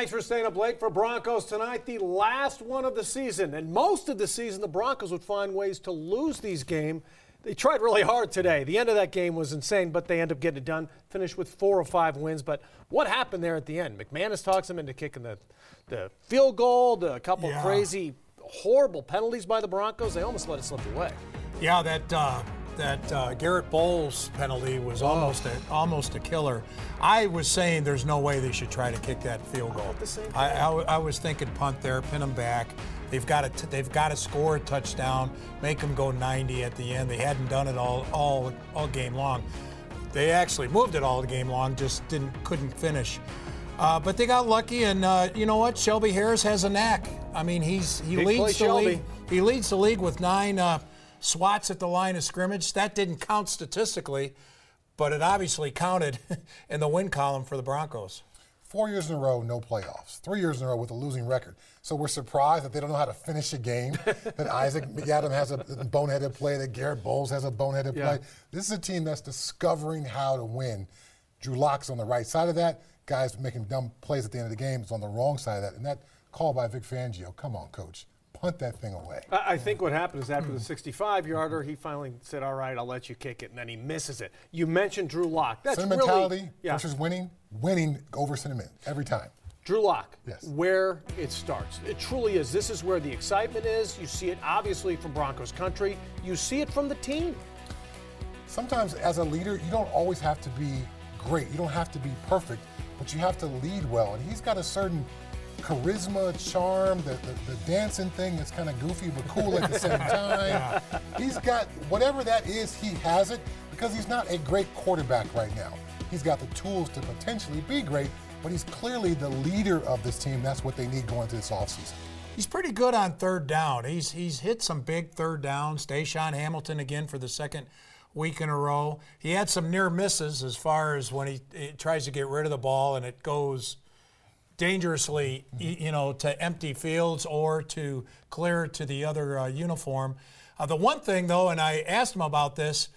Thanks for staying up late for Broncos tonight, the last one of the season. And most of the season, the Broncos would find ways to lose these games. They tried really hard today. The end of that game was insane, but they end up getting it done. Finished with four or five wins. But what happened there at the end? McManus talks them into kicking the, the field goal, a couple Yeah. crazy, horrible penalties by the Broncos. They almost let it slip away. Yeah, that uh, that uh, Garett Bolles penalty was almost a, almost a killer. I was saying there's no way they should try to kick that field goal. I, I, I was thinking punt there, pin them back. They've got to they've got to score a touchdown, make them go 90 at the end. They hadn't done it all all all game long. They actually moved it all the game long, just didn't couldn't finish. Uh, but they got lucky, and uh, you know what? Shelby Harris has a knack. I mean, he's he Big leads the Shelby. league. He leads the league with nine uh, swats at the line of scrimmage. That didn't count statistically, but it obviously counted in the win column for the Broncos. Four years in a row, no playoffs. Three years in a row with a losing record. So we're surprised that they don't know how to finish a game. that Isaac Yiadom has a boneheaded play. That Garett Bolles has a boneheaded Yeah. play. This is a team that's discovering how to win. Drew Lock's on the right side of that. Guys making dumb plays at the end of the game is on the wrong side of that. And that call by Vic Fangio. Come on, coach, punt that thing away. I I think what happened is after the hmm. 65 yarder, he finally said, All right, I'll let you kick it. And then he misses it. You mentioned Drew Lock. That's Sentimentality really. Yeah. versus winning. Winning over sentiment every time. Drew Lock, Yes. where it starts. It truly is. This is where the excitement is. You see it obviously from Broncos country. You see it from the team. sometimes as a leader, you don't always have to be great. You don't have to be perfect, but you have to lead well. And he's got a certain charisma, charm, the, the, the dancing thing that's kind of goofy but cool at the same time. He's got whatever that is, he has it because he's not a great quarterback right now. He's got the tools to potentially be great, but he's clearly the leader of this team. That's what they need going into this offseason. He's pretty good on third down. He's he's hit some big third downs. DaeSean Hamilton again for the second week in a row. He had some near misses as far as when he, he tries to get rid of the ball and it goes dangerously, y- you know, to empty fields or to clear to the other uh, uniform. Uh, the one thing though, and I asked him about this,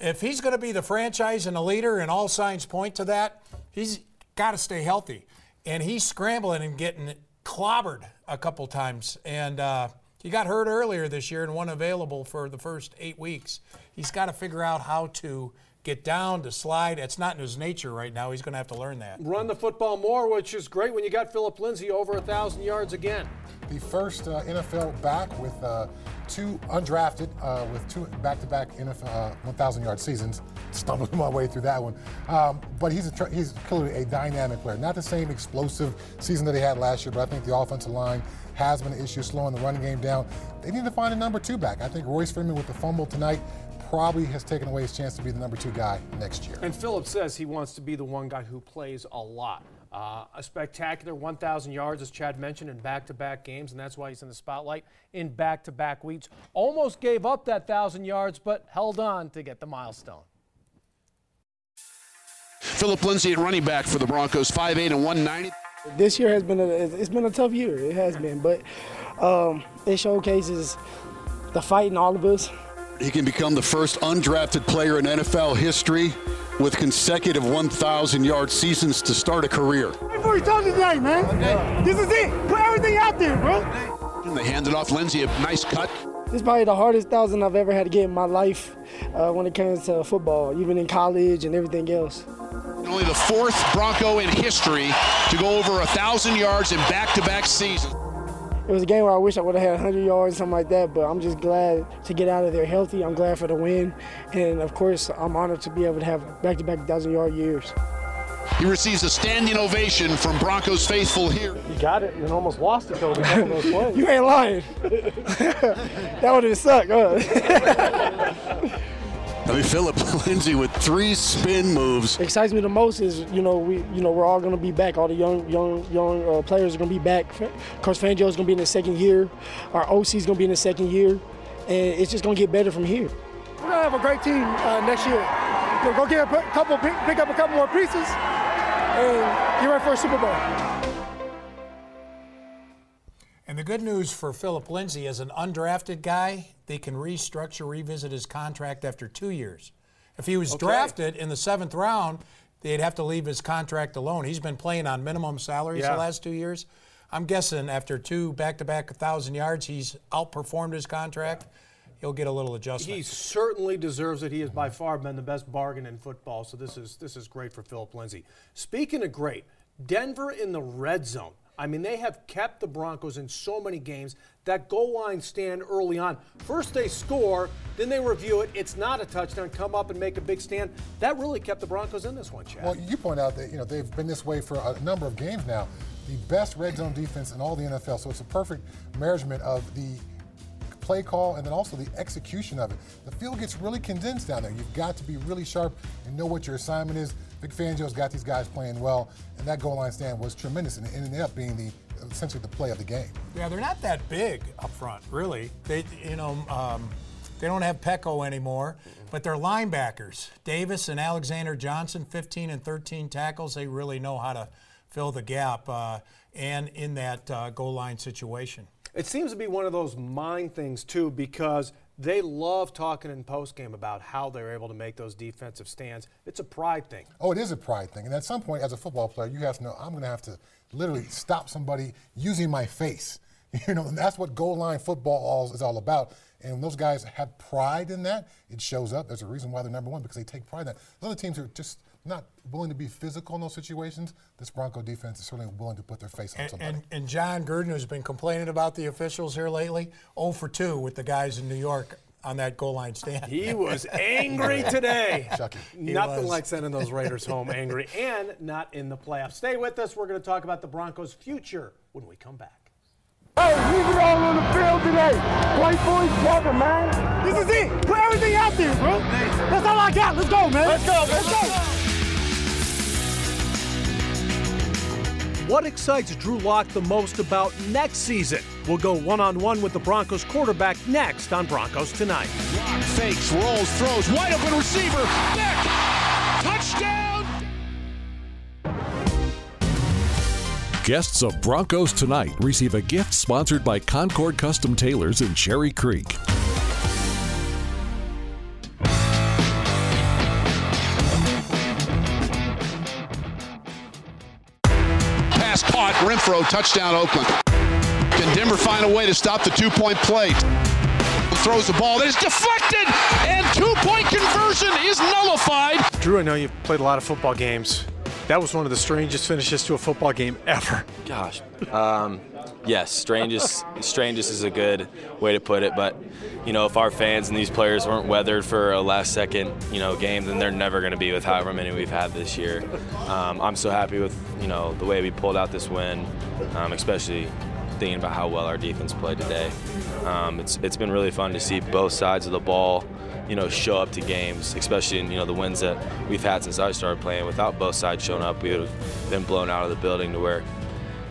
if he's going to be the franchise and the leader, and all signs point to that, he's got to stay healthy. And he's scrambling and getting clobbered a couple times. And uh, he got hurt earlier this year and wasn't available for the first eight weeks. He's got to figure out how to get down, to slide. It's not in his nature right now. He's going to have to learn that. Run the football more, which is great when you got Phillip Lindsay over a 1,000 yards again. the first uh, NFL back with uh, two undrafted, uh, with two back-to-back NFL uh, 1,000-yard seasons. Stumbled my way through that one, um, but he's a, tr- he's clearly a dynamic player. Not the same explosive season that he had last year, but I think the offensive line has been an issue, slowing the running game down. They need to find a number two back. I think Royce Freeman with the fumble tonight probably has taken away his chance to be the number two guy next year. And Phillips says he wants to be the one guy who plays a lot. Uh, a spectacular 1,000 yards, as Chad mentioned, in back to back games, and that's why he's in the spotlight in back to back weeks. Almost gave up that 1,000 yards, but held on to get the milestone. Phillip Lindsay at running back for the Broncos, 5'8 and 190. This year has been a it's been a tough year. It has been, but um, it showcases the fight in all of us. He can become the first undrafted player in NFL history with consecutive 1,000 yard seasons to start a career. Before you talk today, man. This is it. Put everything out there, bro. They handed off Lindsay a nice cut. This is probably the hardest thousand I've ever had to get in my life uh, when it comes to football, even in college and everything else. Only the fourth Bronco in history to go over a thousand yards in back-to-back seasons. It was a game where I wish I would have had 100 yards, something like that, but I'm just glad to get out of there healthy. I'm glad for the win. And of course, I'm honored to be able to have back to back 1,000 yard years. He receives a standing ovation from Broncos faithful here. You got it and almost lost it, though, with a couple of those plays. You ain't lying. that would have sucked, huh? I mean, Phillip Lindsay with three spin moves. excites me the most is you know we you know we're all gonna be back. All the young young young uh, players are gonna be back. Coach Fangio is gonna be in the second year. Our OC is gonna be in the second year, and it's just gonna get better from here. We're gonna have a great team uh, next year. you know, go get a couple, pick, pick up a couple more pieces, and get ready for a Super Bowl. And the good news for Phillip Lindsay, as an undrafted guy, they can restructure, revisit his contract after two years. If he was okay. drafted in the seventh round, they'd have to leave his contract alone. He's been playing on minimum salaries yeah. the last two years. I'm guessing after two back-to-back 1,000 yards, he's outperformed his contract. He'll get a little adjustment. He certainly deserves it. He has by far been the best bargain in football. So this is this is great for Phillip Lindsay. Speaking of great, Denver in the red zone. I mean, they have kept the Broncos in so many games. That goal line stand early on. First they score, then they review it. It's not a touchdown. Come up and make a big stand. That really kept the Broncos in this one, Chad. Well, you point out that you know they've been this way for a number of games now the best red zone defense in all the NFL. So it's a perfect management of the play call and then also the execution of it. The field gets really condensed down there. You've got to be really sharp and know what your assignment is. Vic Fangio's got these guys playing well, and that goal line stand was tremendous, and it ended up being the essentially the play of the game. Yeah, they're not that big up front, really. They, you know, um, they don't have Peko anymore, but they're linebackers. Davis and Alexander Johnson, 15 and 13 tackles. They really know how to fill the gap uh, and in that uh, goal line situation. It seems to be one of those mind things, too, because they love talking in postgame about how they're able to make those defensive stands. It's a pride thing. Oh, it is a pride thing. And at some point, as a football player, you have to know I'm going to have to literally stop somebody using my face. You know, and that's what goal line football is all about. And when those guys have pride in that, it shows up. There's a reason why they're number one because they take pride in that. Other teams are just not willing to be physical in those situations, this Bronco defense is certainly willing to put their face on and, somebody. And, and Jon Gruden, who's been complaining about the officials here lately, 0 for 2 with the guys in New York on that goal line stand. He was angry today. Chucky. Nothing was. like sending those Raiders home angry and not in the playoffs. Stay with us. We're going to talk about the Broncos' future when we come back. Hey, leave it all on the field today. White boys talking, man. This is it. Put everything out there, bro. That's all I got. Let's go, man. Let's go. Let's go. What excites Drew Lock the most about next season? We'll go one on one with the Broncos quarterback next on Broncos Tonight. Lock fakes, rolls, throws, wide open receiver. Beck! Touchdown! Guests of Broncos Tonight receive a gift sponsored by Concord Custom Tailors in Cherry Creek. Renfrow, touchdown Oakland. Can Denver find a way to stop the two-point play? Throws the ball that is deflected, and two-point conversion is nullified. Drew, I know you've played a lot of football games. That was one of the strangest finishes to a football game ever. Gosh. Um, yes, strangest strangest is a good way to put it. But you know, if our fans and these players weren't weathered for a last second you know game, then they're never going to be with however many we've had this year. Um, I'm so happy with you know the way we pulled out this win, um, especially thinking about how well our defense played today. Um, it's it's been really fun to see both sides of the ball you know, show up to games, especially in, you know, the wins that we've had since I started playing. Without both sides showing up, we would have been blown out of the building to where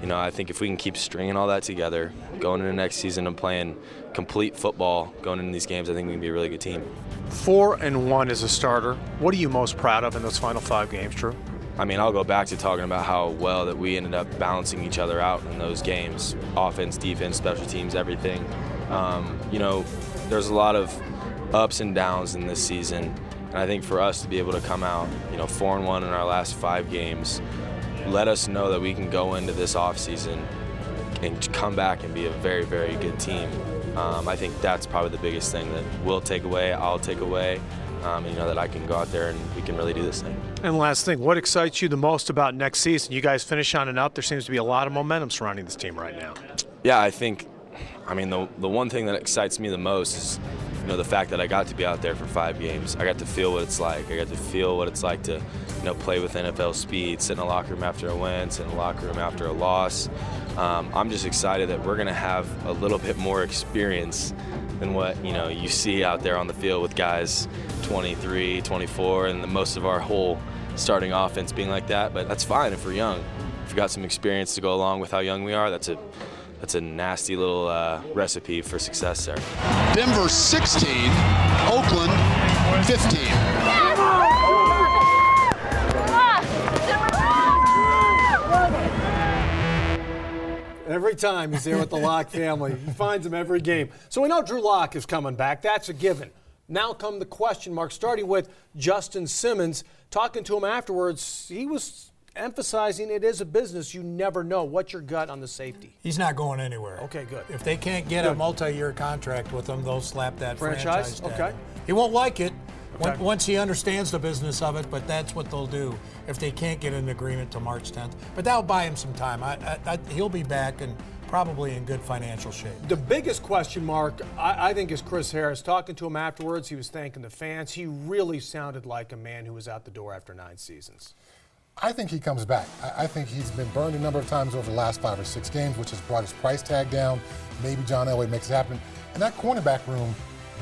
you know, I think if we can keep stringing all that together, going into next season and playing complete football, going into these games, I think we can be a really good team. Four and one as a starter. What are you most proud of in those final five games, Drew? I mean, I'll go back to talking about how well that we ended up balancing each other out in those games offense, defense, special teams, everything. Um, you know, there's a lot of ups and downs in this season. And I think for us to be able to come out, you know, four and one in our last five games, let us know that we can go into this offseason and come back and be a very, very good team. Um, I think that's probably the biggest thing that we'll take away, I'll take away. Um, you know that I can go out there and we can really do this thing. And last thing, what excites you the most about next season? You guys finish on and up. There seems to be a lot of momentum surrounding this team right now. Yeah, I think. I mean, the the one thing that excites me the most is know the fact that I got to be out there for five games. I got to feel what it's like. I got to feel what it's like to you know play with NFL speed, sit in a locker room after a win, sit in a locker room after a loss. Um, I'm just excited that we're going to have a little bit more experience than what you know you see out there on the field with guys 23, 24, and the, most of our whole starting offense being like that. But that's fine if we're young. If we got some experience to go along with how young we are, that's a that's a nasty little uh, recipe for success there. Denver 16, Oakland 15. Every time he's there with the Lock family, he finds him every game. So we know Drew Lock is coming back. That's a given. Now come the question mark, starting with Justin Simmons. Talking to him afterwards, he was emphasizing it is a business. You never know. What's your gut on the safety? He's not going anywhere. Okay, good. If they can't get Good. a multi-year contract with him, they'll slap that franchise, Franchise? Okay. He won't like it Okay. once he understands the business of it, but that's what they'll do if they can't get an agreement to March 10th. But that'll buy him some time. I, I, I, he'll be back and probably in good financial shape. The biggest question mark, I, I think, is Chris Harris. Talking to him afterwards, he was thanking the fans. He really sounded like a man who was out the door after nine seasons. I think he comes back. I, I think he's been burned a number of times over the last five or six games, which has brought his price tag down. Maybe John Elway makes it happen. And that cornerback room,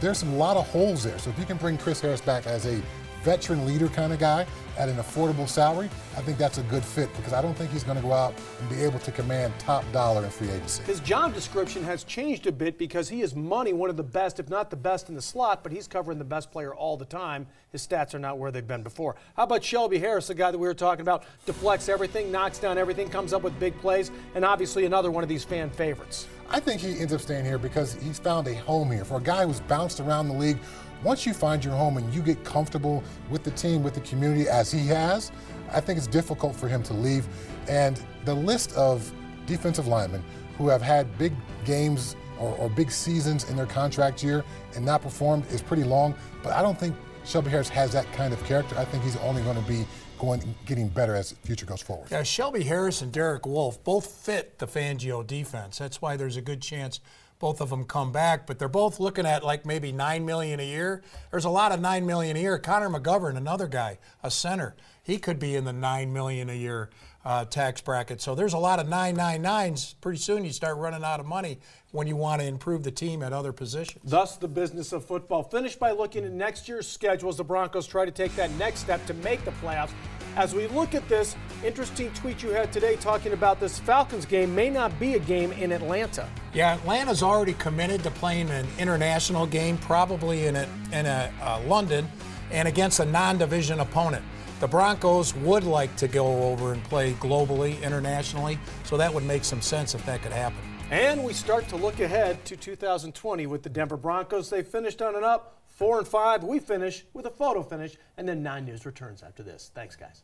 there's a lot of holes there. So if you can bring Chris Harris back as a veteran leader kind of guy at an affordable salary, I think that's a good fit because I don't think he's going to go out and be able to command top dollar in free agency. His job description has changed a bit because he is money, one of the best, if not the best in the slot, but he's covering the best player all the time. His stats are not where they've been before. How about Shelby Harris, the guy that we were talking about? Deflects everything, knocks down everything, comes up with big plays, and obviously another one of these fan favorites. I think he ends up staying here because he's found a home here. For a guy who's bounced around the league, once you find your home and you get comfortable with the team, with the community as he has, I think it's difficult for him to leave. And the list of defensive linemen who have had big games or, or big seasons in their contract year and not performed is pretty long. But I don't think Shelby Harris has that kind of character. I think he's only going to be going getting better as the future goes forward. Yeah, Shelby Harris and Derek Wolfe both fit the Fangio defense. That's why there's a good chance both of them come back. But they're both looking at like maybe nine million a year. There's a lot of nine million a year. Connor McGovern, another guy, a center, he could be in the nine million a year uh, tax bracket. So there's a lot of nine nine nines. Pretty soon you start running out of money when you want to improve the team at other positions. Thus, the business of football. Finish by looking at next year's schedule as the Broncos try to take that next step to make the playoffs. As we look at this, interesting tweet you had today talking about this Falcons game may not be a game in Atlanta. Yeah, Atlanta's already committed to playing an international game, probably in a, in a uh, London, and against a non-division opponent. The Broncos would like to go over and play globally, internationally, so that would make some sense if that could happen. And we start to look ahead to 2020 with the Denver Broncos. They finished on and up, four and five. We finish with a photo finish, and then Nine News returns after this. Thanks, guys.